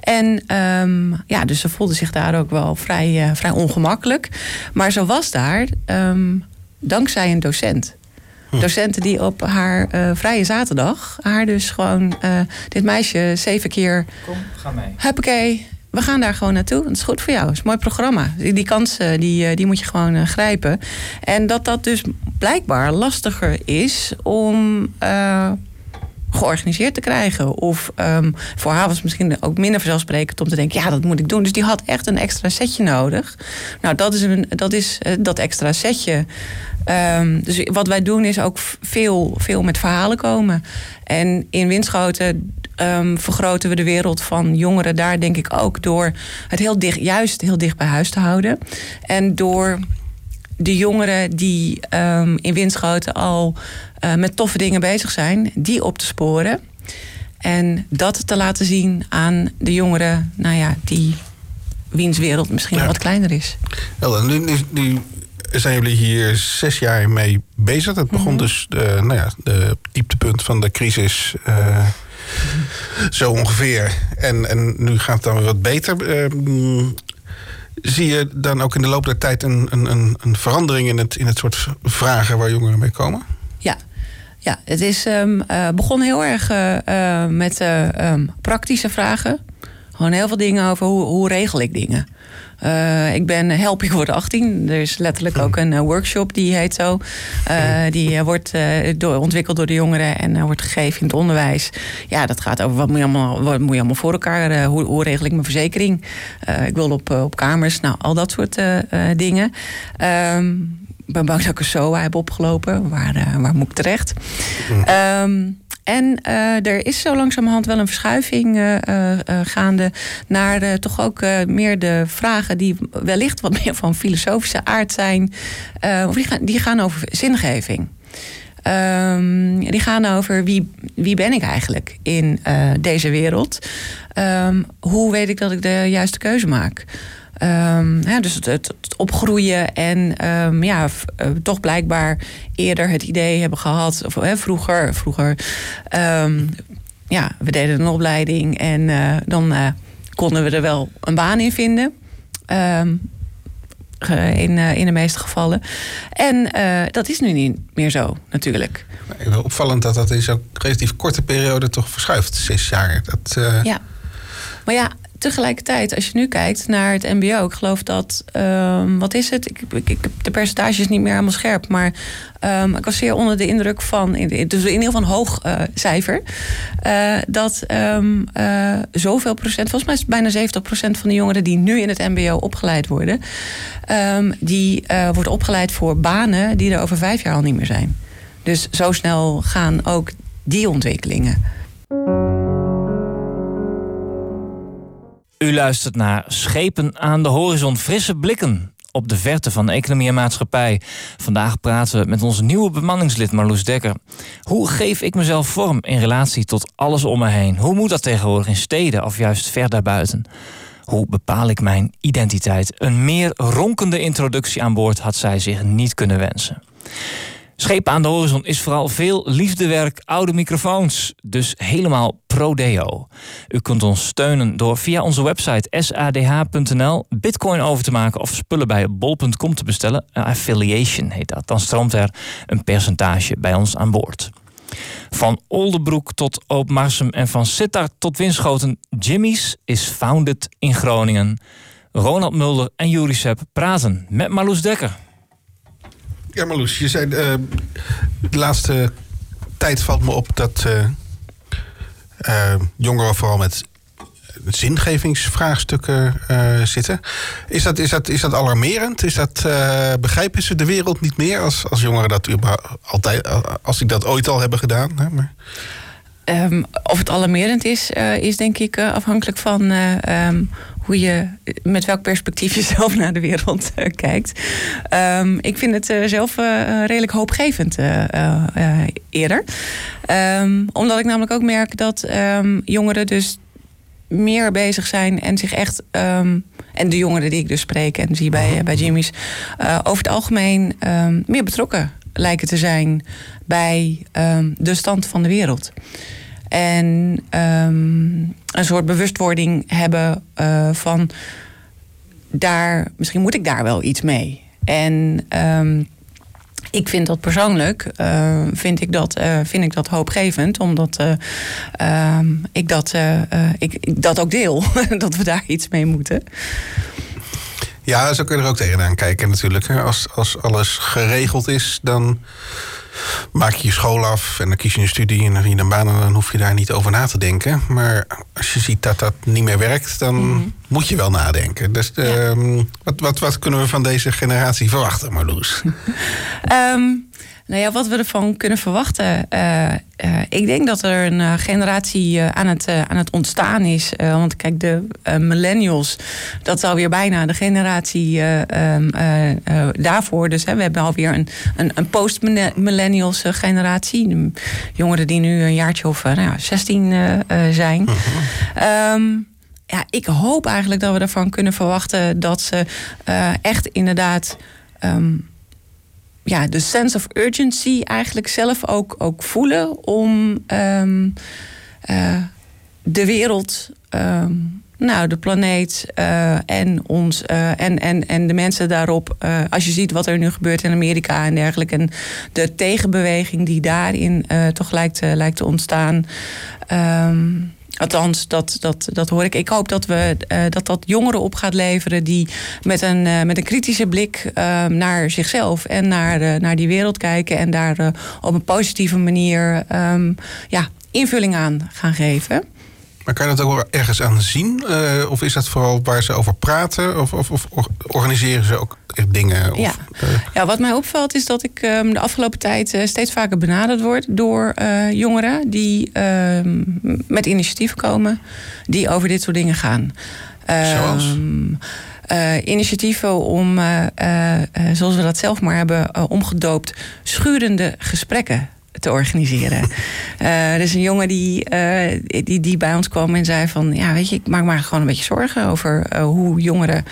En um, ja, dus ze voelde zich daar ook wel vrij, uh, vrij ongemakkelijk. Maar ze was daar um, dankzij een docent.
Hm.
Docenten die op haar uh, vrije zaterdag... haar dus gewoon dit meisje zeven keer...
Kom, ga mee.
Huppakee, we gaan daar gewoon naartoe. Het is goed voor jou. Het is een mooi programma. Die kans die, die moet je gewoon uh, grijpen. En dat dat dus blijkbaar lastiger is om uh, georganiseerd te krijgen. Of um, voor haar was het misschien ook minder vanzelfsprekend om te denken: ja, dat moet ik doen. Dus die had echt een extra setje nodig. Nou, dat is, een, dat, is uh, dat extra setje. Um, dus wat wij doen is ook veel, veel met verhalen komen. En in Winschoten um, vergroten we de wereld van jongeren daar, denk ik ook, door het heel dicht, juist heel dicht bij huis te houden. En door de jongeren die in Winschoten al uh, met toffe dingen bezig zijn, die op te sporen. En dat te laten zien aan de jongeren, nou ja, die wiens wereld misschien ja. wat kleiner is.
Wel, nu, nu, nu zijn jullie hier zes jaar mee bezig. Dat begon mm -hmm. dus nou ja, de dieptepunt van de crisis. Uh, zo ongeveer. En, en nu gaat het dan weer wat beter. Uh, zie je dan ook in de loop der tijd een, een, een verandering in het, in het soort vragen waar jongeren mee komen?
Ja, het is um, uh, begon heel erg uh, uh, met um, praktische vragen. Gewoon heel veel dingen over hoe, hoe regel ik dingen. Ik ben help, ik word 18. Er is letterlijk ook een workshop die heet zo. Die wordt door, ontwikkeld door de jongeren en wordt gegeven in het onderwijs. Ja, dat gaat over wat moet je allemaal, wat moet je allemaal voor elkaar. hoe, hoe regel ik mijn verzekering? ik wil op, op kamers. Nou, al dat soort dingen. Ik ben bang dat ik een SOA heb opgelopen. Waar, waar moet ik terecht? Um, en uh, er is zo langzamerhand wel een verschuiving uh, uh, gaande naar toch ook meer de vragen die wellicht wat meer van filosofische aard zijn. die, gaan, die gaan over zingeving. Um, die gaan over wie, wie ben ik eigenlijk in deze wereld? Um, hoe weet ik dat ik de juiste keuze maak? Um, ja, dus het, het, opgroeien en um, ja, uh, toch blijkbaar eerder het idee hebben gehad, of uh, vroeger, vroeger um, ja, we deden een opleiding en uh, dan konden we er wel een baan in vinden. in, in de meeste gevallen. En dat is nu niet meer zo, natuurlijk.
Nee, opvallend dat dat in zo'n relatief korte periode toch verschuift, zes jaar. Dat,
Ja, maar ja, tegelijkertijd, als je nu kijkt naar het MBO, ik geloof dat, um, wat is het? Ik, ik, ik, de percentages niet meer helemaal scherp, maar um, ik was zeer onder de indruk van, dus in ieder geval een hoog uh, cijfer, uh, dat um, uh, zoveel procent, volgens mij is het bijna 70 procent van de jongeren die nu in het MBO opgeleid worden, die wordt opgeleid voor banen die er over vijf jaar al niet meer zijn. Dus zo snel gaan ook die ontwikkelingen.
U luistert naar Schepen aan de horizon, frisse blikken op de verte van economie en maatschappij. Vandaag praten we met onze nieuwe bemanningslid Marloes Dekker. Hoe geef ik mezelf vorm in relatie tot alles om me heen? Hoe moet dat tegenwoordig in steden of juist ver daarbuiten? Hoe bepaal ik mijn identiteit? Een meer ronkende introductie aan boord had zij zich niet kunnen wensen. Schepen aan de horizon is vooral veel liefdewerk, oude microfoons. Dus helemaal pro-deo. U kunt ons steunen door via onze website sadh.nl bitcoin over te maken of spullen bij bol.com te bestellen. Affiliation heet dat. Dan stroomt er een percentage bij ons aan boord. Van Oldenbroek tot Oopmarsum en van Sittard tot Winschoten. Jimmy's is founded in Groningen. Ronald Mulder en Juri Sepp praten met Marloes Dekker.
Ja, Marloes, je zei uh, de laatste tijd valt me op dat uh, uh, jongeren vooral met zingevingsvraagstukken zitten. Is dat, is, dat, is dat alarmerend? Is dat, begrijpen ze de wereld niet meer als, als jongeren dat altijd, als ik dat ooit al hebben gedaan? Hè? Maar...
Um, of het alarmerend is, is denk ik afhankelijk van um, hoe je, met welk perspectief je zelf naar de wereld uh, kijkt. Um, ik vind het uh, zelf uh, redelijk hoopgevend eerder. Um, omdat ik namelijk ook merk dat um, jongeren dus meer bezig zijn en zich echt. en de jongeren die ik dus spreek en zie bij, bij Jimmy's. over het algemeen meer betrokken lijken te zijn bij de stand van de wereld. En um, een soort bewustwording hebben uh, van daar, misschien moet ik daar wel iets mee. En um, ik vind dat persoonlijk uh, vind ik dat, uh, vind ik dat hoopgevend, omdat uh, ik, dat, ik, ik, dat ook deel, dat we daar iets mee moeten.
Ja, zo kun je er ook tegenaan kijken natuurlijk. Als, als alles geregeld is, dan maak je je school af en dan kies je een studie en dan je een baan en dan hoef je daar niet over na te denken. Maar als je ziet dat dat niet meer werkt, dan mhm. moet je wel nadenken. Dus ehm, wat, wat, wat kunnen we van deze generatie verwachten, Marloes?
um, Nou ja, wat we ervan kunnen verwachten. Uh, uh, ik denk dat er een uh, generatie aan, het, aan het ontstaan is. want kijk, de millennials, dat is alweer bijna de generatie um, daarvoor. Dus hè, we hebben alweer een, een, een post-millennials generatie. Jongeren die nu een jaartje of nou ja, 16 zijn. -huh. ja, ik hoop eigenlijk dat we ervan kunnen verwachten dat ze echt inderdaad. Um, ja, de sense of urgency eigenlijk zelf ook, ook voelen om um, uh, de wereld, um, nou, de planeet uh, en ons uh, en, en, en de mensen daarop. als je ziet wat er nu gebeurt in Amerika en dergelijke. En de tegenbeweging die daarin toch lijkt, lijkt te ontstaan. Um, Althans, dat, dat, dat hoor ik. Ik hoop dat we, uh, dat, dat jongeren op gaat leveren die met een, uh, met een kritische blik uh, naar zichzelf en naar, naar die wereld kijken en daar op een positieve manier um, ja, invulling aan gaan geven.
Maar kan je dat ook ergens aan zien? Of is dat vooral waar ze over praten? Of, of, of organiseren ze ook echt dingen? Of,
ja. Uh... ja, wat mij opvalt is dat ik um, de afgelopen tijd uh, steeds vaker benaderd word door jongeren die ehm, met initiatieven komen die over dit soort dingen gaan.
Zoals?
Uh, initiatieven om, uh, uh, zoals we dat zelf maar hebben omgedoopt, schurende gesprekken te organiseren. Uh, er is een jongen die, uh, die, die bij ons kwam en zei van... ja, weet je, ik maak me gewoon een beetje zorgen over uh, hoe jongeren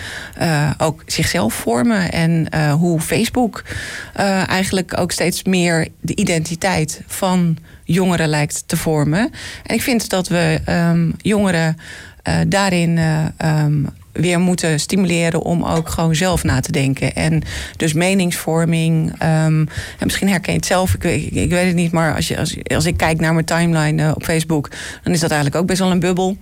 ook zichzelf vormen... en hoe Facebook eigenlijk ook steeds meer de identiteit van jongeren lijkt te vormen. En ik vind dat we um, jongeren daarin um, weer moeten stimuleren om ook gewoon zelf na te denken. En dus meningsvorming. Um, en misschien herken je het zelf, ik, ik, ik, weet het niet, maar als, je, als, als ik kijk naar mijn timeline uh, op Facebook, dan is dat eigenlijk ook best wel een bubbel.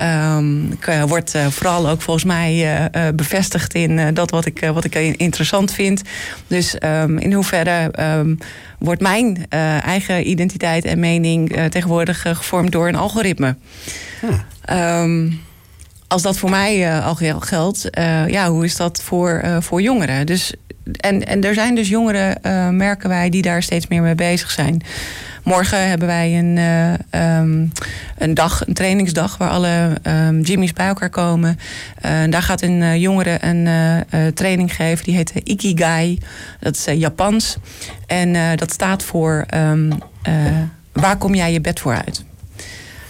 Um, ik uh, word uh, vooral ook volgens mij uh, bevestigd in dat wat ik, wat ik interessant vind. Dus um, in hoeverre um, wordt mijn eigen identiteit en mening tegenwoordig gevormd door een algoritme? Hmm als dat voor mij uh, al geldt, uh, ja, hoe is dat voor, uh, voor jongeren? Dus, en, en er zijn dus jongeren, merken wij, die daar steeds meer mee bezig zijn. morgen hebben wij een, um, een dag, een trainingsdag, waar alle um, Jimmy's bij elkaar komen. daar gaat een jongere een training geven, die heet Ikigai. Dat is Japans. En dat staat voor um, waar kom jij je bed voor uit?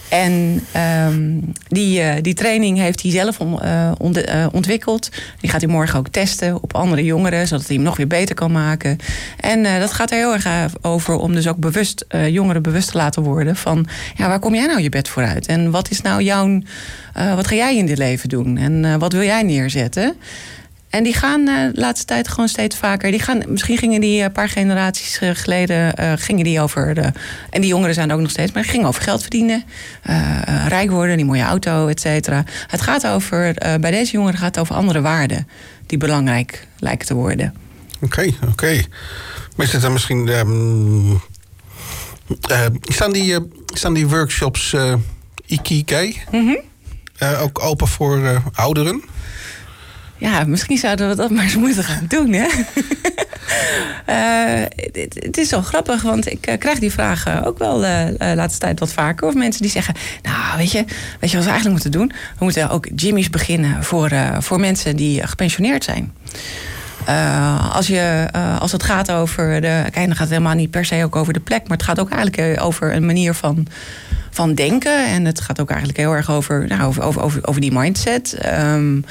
En um, die, uh, die training heeft hij zelf uh, uh, ontwikkeld. Die gaat hij morgen ook testen op andere jongeren, zodat hij hem nog weer beter kan maken. En dat gaat er heel erg over om dus ook bewust, jongeren bewust te laten worden van ja, waar kom jij nou je bed voor uit? En wat is nou jouw, wat ga jij in dit leven doen? En wat wil jij neerzetten? En die gaan uh, de laatste tijd gewoon steeds vaker. Die gaan, misschien gingen die een paar generaties eh, geleden uh, gingen die over. De, en die jongeren zijn ook nog steeds, maar die gingen over geld verdienen, rijk worden, die mooie auto, et cetera. Het gaat over, bij deze jongeren gaat het over andere waarden die belangrijk lijken te worden.
Oké, oké. Okay. Maar is het dan misschien. Um, staan, die, staan die workshops Ikigai mm -hmm. ook open voor ouderen?
Ja, misschien zouden we dat maar eens moeten gaan doen. Hè? het, het, is zo grappig, want ik uh, krijg die vragen ook wel uh, laatste tijd wat vaker. Of mensen die zeggen, nou weet je, weet je wat we eigenlijk moeten doen? We moeten ook Jimmy's beginnen voor, voor mensen die gepensioneerd zijn. als, je, als het gaat over de. Kijk, dan gaat het helemaal niet per se ook over de plek, maar het gaat ook eigenlijk over een manier van, van denken. En het gaat ook eigenlijk heel erg over, nou, over, over, over die mindset. Um,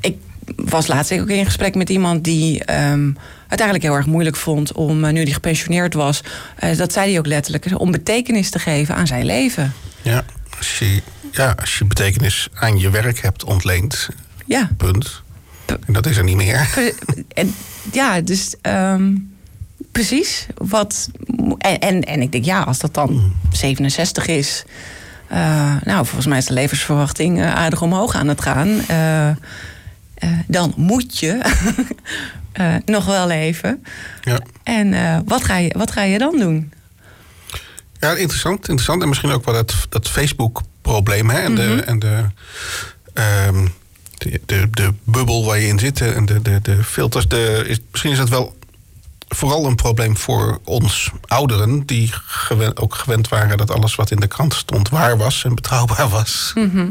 ik was laatst ook in gesprek met iemand die um, het eigenlijk heel erg moeilijk vond om, uh, nu hij gepensioneerd was, uh, dat zei hij ook letterlijk, om betekenis te geven aan zijn leven.
Ja, als je, ja, als je betekenis aan je werk hebt ontleend. Ja. Punt. En dat is er niet meer.
En, ja, dus um, precies. Wat, en, en, en, ik denk, ja, als dat dan 67 mm. is. Uh, nou, volgens mij is de levensverwachting uh, aardig omhoog aan het gaan. Uh, dan moet je nog wel leven. Ja. En wat, ga je, wat ga je dan doen?
Ja, interessant. interessant. En misschien ook wel dat, dat Facebook-probleem. En, de, mhm. en de, um, de, de, de, bubbel waar je in zit. En de, de, de filters. De, is, misschien is dat wel vooral een probleem voor ons ouderen, die ook gewend waren dat alles wat in de krant stond waar was en betrouwbaar was. Mhm.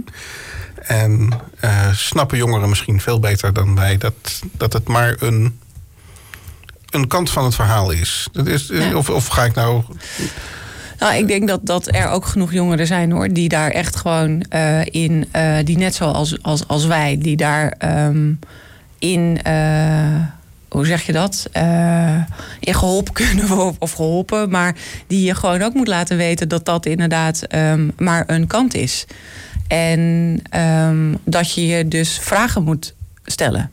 En uh, snappen jongeren misschien veel beter dan wij dat, dat het maar een, een kant van het verhaal is. Dat is of, of ga ik nou.
Nou, ik denk dat, dat er ook genoeg jongeren zijn hoor, die daar echt gewoon uh, in, uh, die net zoals als, als wij, die daar um, in hoe zeg je dat? Uh, in geholpen kunnen worden of geholpen, maar die je gewoon ook moet laten weten dat dat inderdaad um, maar een kant is. En um, dat je je dus vragen moet stellen.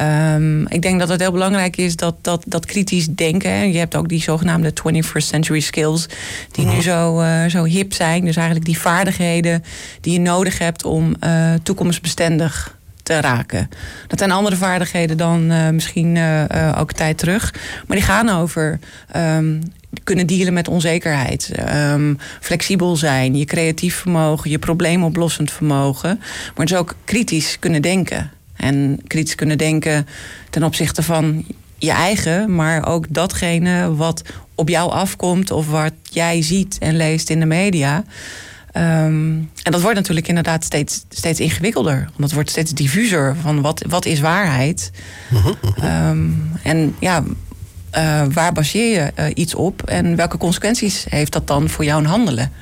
Um, ik denk dat het heel belangrijk is dat, dat, dat kritisch denken. Je hebt ook die zogenaamde 21st century skills, die nu mhm. zo, uh, zo hip zijn. Dus eigenlijk die vaardigheden die je nodig hebt om uh, toekomstbestendig raken. Dat zijn andere vaardigheden dan uh, misschien uh, ook tijd terug. Maar die gaan over um, kunnen dealen met onzekerheid. Um, flexibel zijn, je creatief vermogen, je probleemoplossend vermogen. Maar dus ook kritisch kunnen denken. En kritisch kunnen denken ten opzichte van je eigen, maar ook datgene wat op jou afkomt of wat jij ziet en leest in de media. Um, en dat wordt natuurlijk inderdaad steeds, steeds ingewikkelder. Want het wordt steeds diffuser van wat, wat is waarheid. Um, en ja, uh, waar baseer je uh, iets op en welke consequenties heeft dat dan voor jouw handelen?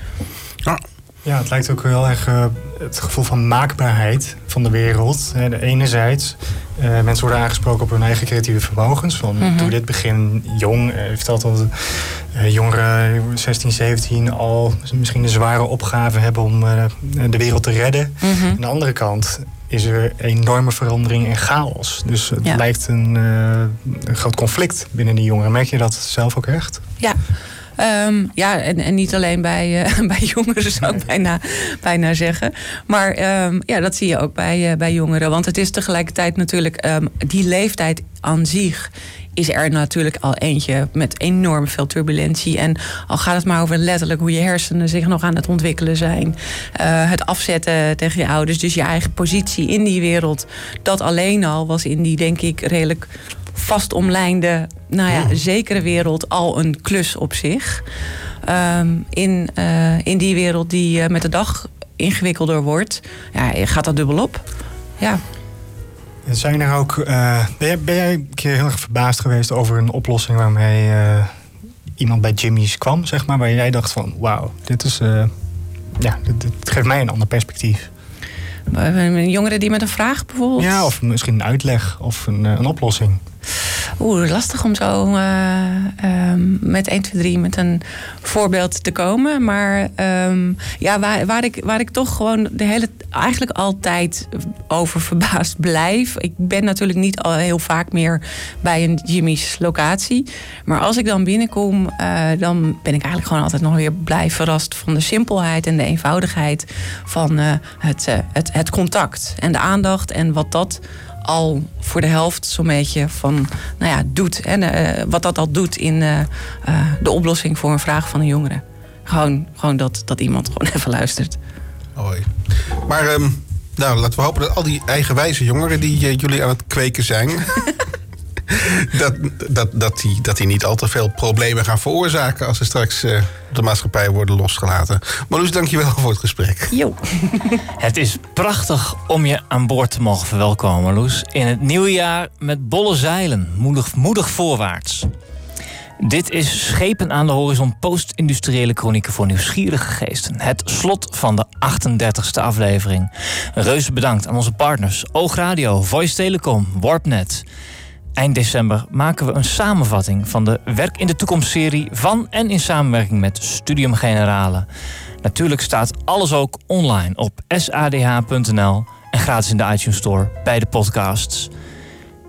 Ja. Ja, het lijkt ook wel erg uh, het gevoel van maakbaarheid van de wereld. De enerzijds, uh, mensen worden aangesproken op hun eigen creatieve vermogens. Van, mm -hmm. Doe dit begin jong. Uh, vertelt dat jongeren, 16, 17, al misschien een zware opgave hebben om de wereld te redden. Mm -hmm. Aan de andere kant is er enorme verandering en chaos. Dus het ja. lijkt een, een groot conflict binnen die jongeren. Merk je dat zelf ook echt?
Ja. Um, ja, en, en niet alleen bij, uh, bij jongeren zou ik bijna, bijna zeggen. Maar um, ja, dat zie je ook bij, uh, bij jongeren. Want het is tegelijkertijd natuurlijk um, die leeftijd aan zich is er natuurlijk al eentje met enorm veel turbulentie. En al gaat het maar over letterlijk hoe je hersenen zich nog aan het ontwikkelen zijn. Uh, het afzetten tegen je ouders. Dus je eigen positie in die wereld. Dat alleen al was in die, denk ik, redelijk vast omlijnde, nou ja, zekere wereld al een klus op zich. Ehm, in, in die wereld die met de dag ingewikkelder wordt, ja, gaat dat dubbel op. Ja.
Zijn er ook, ben, jij, ben jij een keer heel erg verbaasd geweest over een oplossing waarmee iemand bij Jimmy's kwam, zeg maar, waar jij dacht van, wauw, dit is, ja, dit, geeft mij een ander perspectief.
Een jongere die met een vraag bijvoorbeeld?
Ja, of misschien een uitleg of een, een oplossing.
Oeh, lastig om zo uh, met 1, 2, 3 met een voorbeeld te komen. Maar um, ja, waar, waar, ik, waar ik toch gewoon de hele, eigenlijk altijd over verbaasd blijf. Ik ben natuurlijk niet al heel vaak meer bij een Jimmy's locatie. Maar als ik dan binnenkom, uh, dan ben ik eigenlijk gewoon altijd nog weer blij verrast van de simpelheid en de eenvoudigheid van uh, het, het, het contact en de aandacht en wat dat al voor de helft zo'n beetje van, nou ja, doet. En uh, wat dat al doet in uh, uh, de oplossing voor een vraag van een jongere. Gewoon, gewoon dat, dat iemand gewoon even luistert.
Hoi. Maar um, nou, laten we hopen dat al die eigenwijze jongeren die jullie aan het kweken zijn. dat, dat, dat, die, dat die niet al te veel problemen gaan veroorzaken als ze straks uh, op de maatschappij worden losgelaten. Marloes, dankjewel voor het gesprek.
Jo.
Het is prachtig om je aan boord te mogen verwelkomen, Marloes. In het nieuwe jaar met bolle zeilen, moedig, moedig voorwaarts. Dit is Schepen aan de Horizon Post-industriële chronieken voor nieuwsgierige geesten. Het slot van de 38e aflevering. Reuze bedankt aan onze partners Oogradio, Voice Telecom, Warpnet. Eind december maken we een samenvatting van de Werk in de Toekomst-serie van en in samenwerking met Studium Generale. Natuurlijk staat alles ook online op sadh.nl en gratis in de iTunes Store bij de podcasts.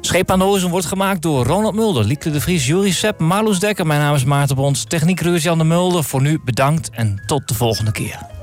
Scheep aan de wordt gemaakt door Ronald Mulder, Lieke de Vries, Jurie Sepp, Marloes Dekker. Mijn naam is Maarten Bons, techniek Jan de Mulder. Voor nu bedankt en tot de volgende keer.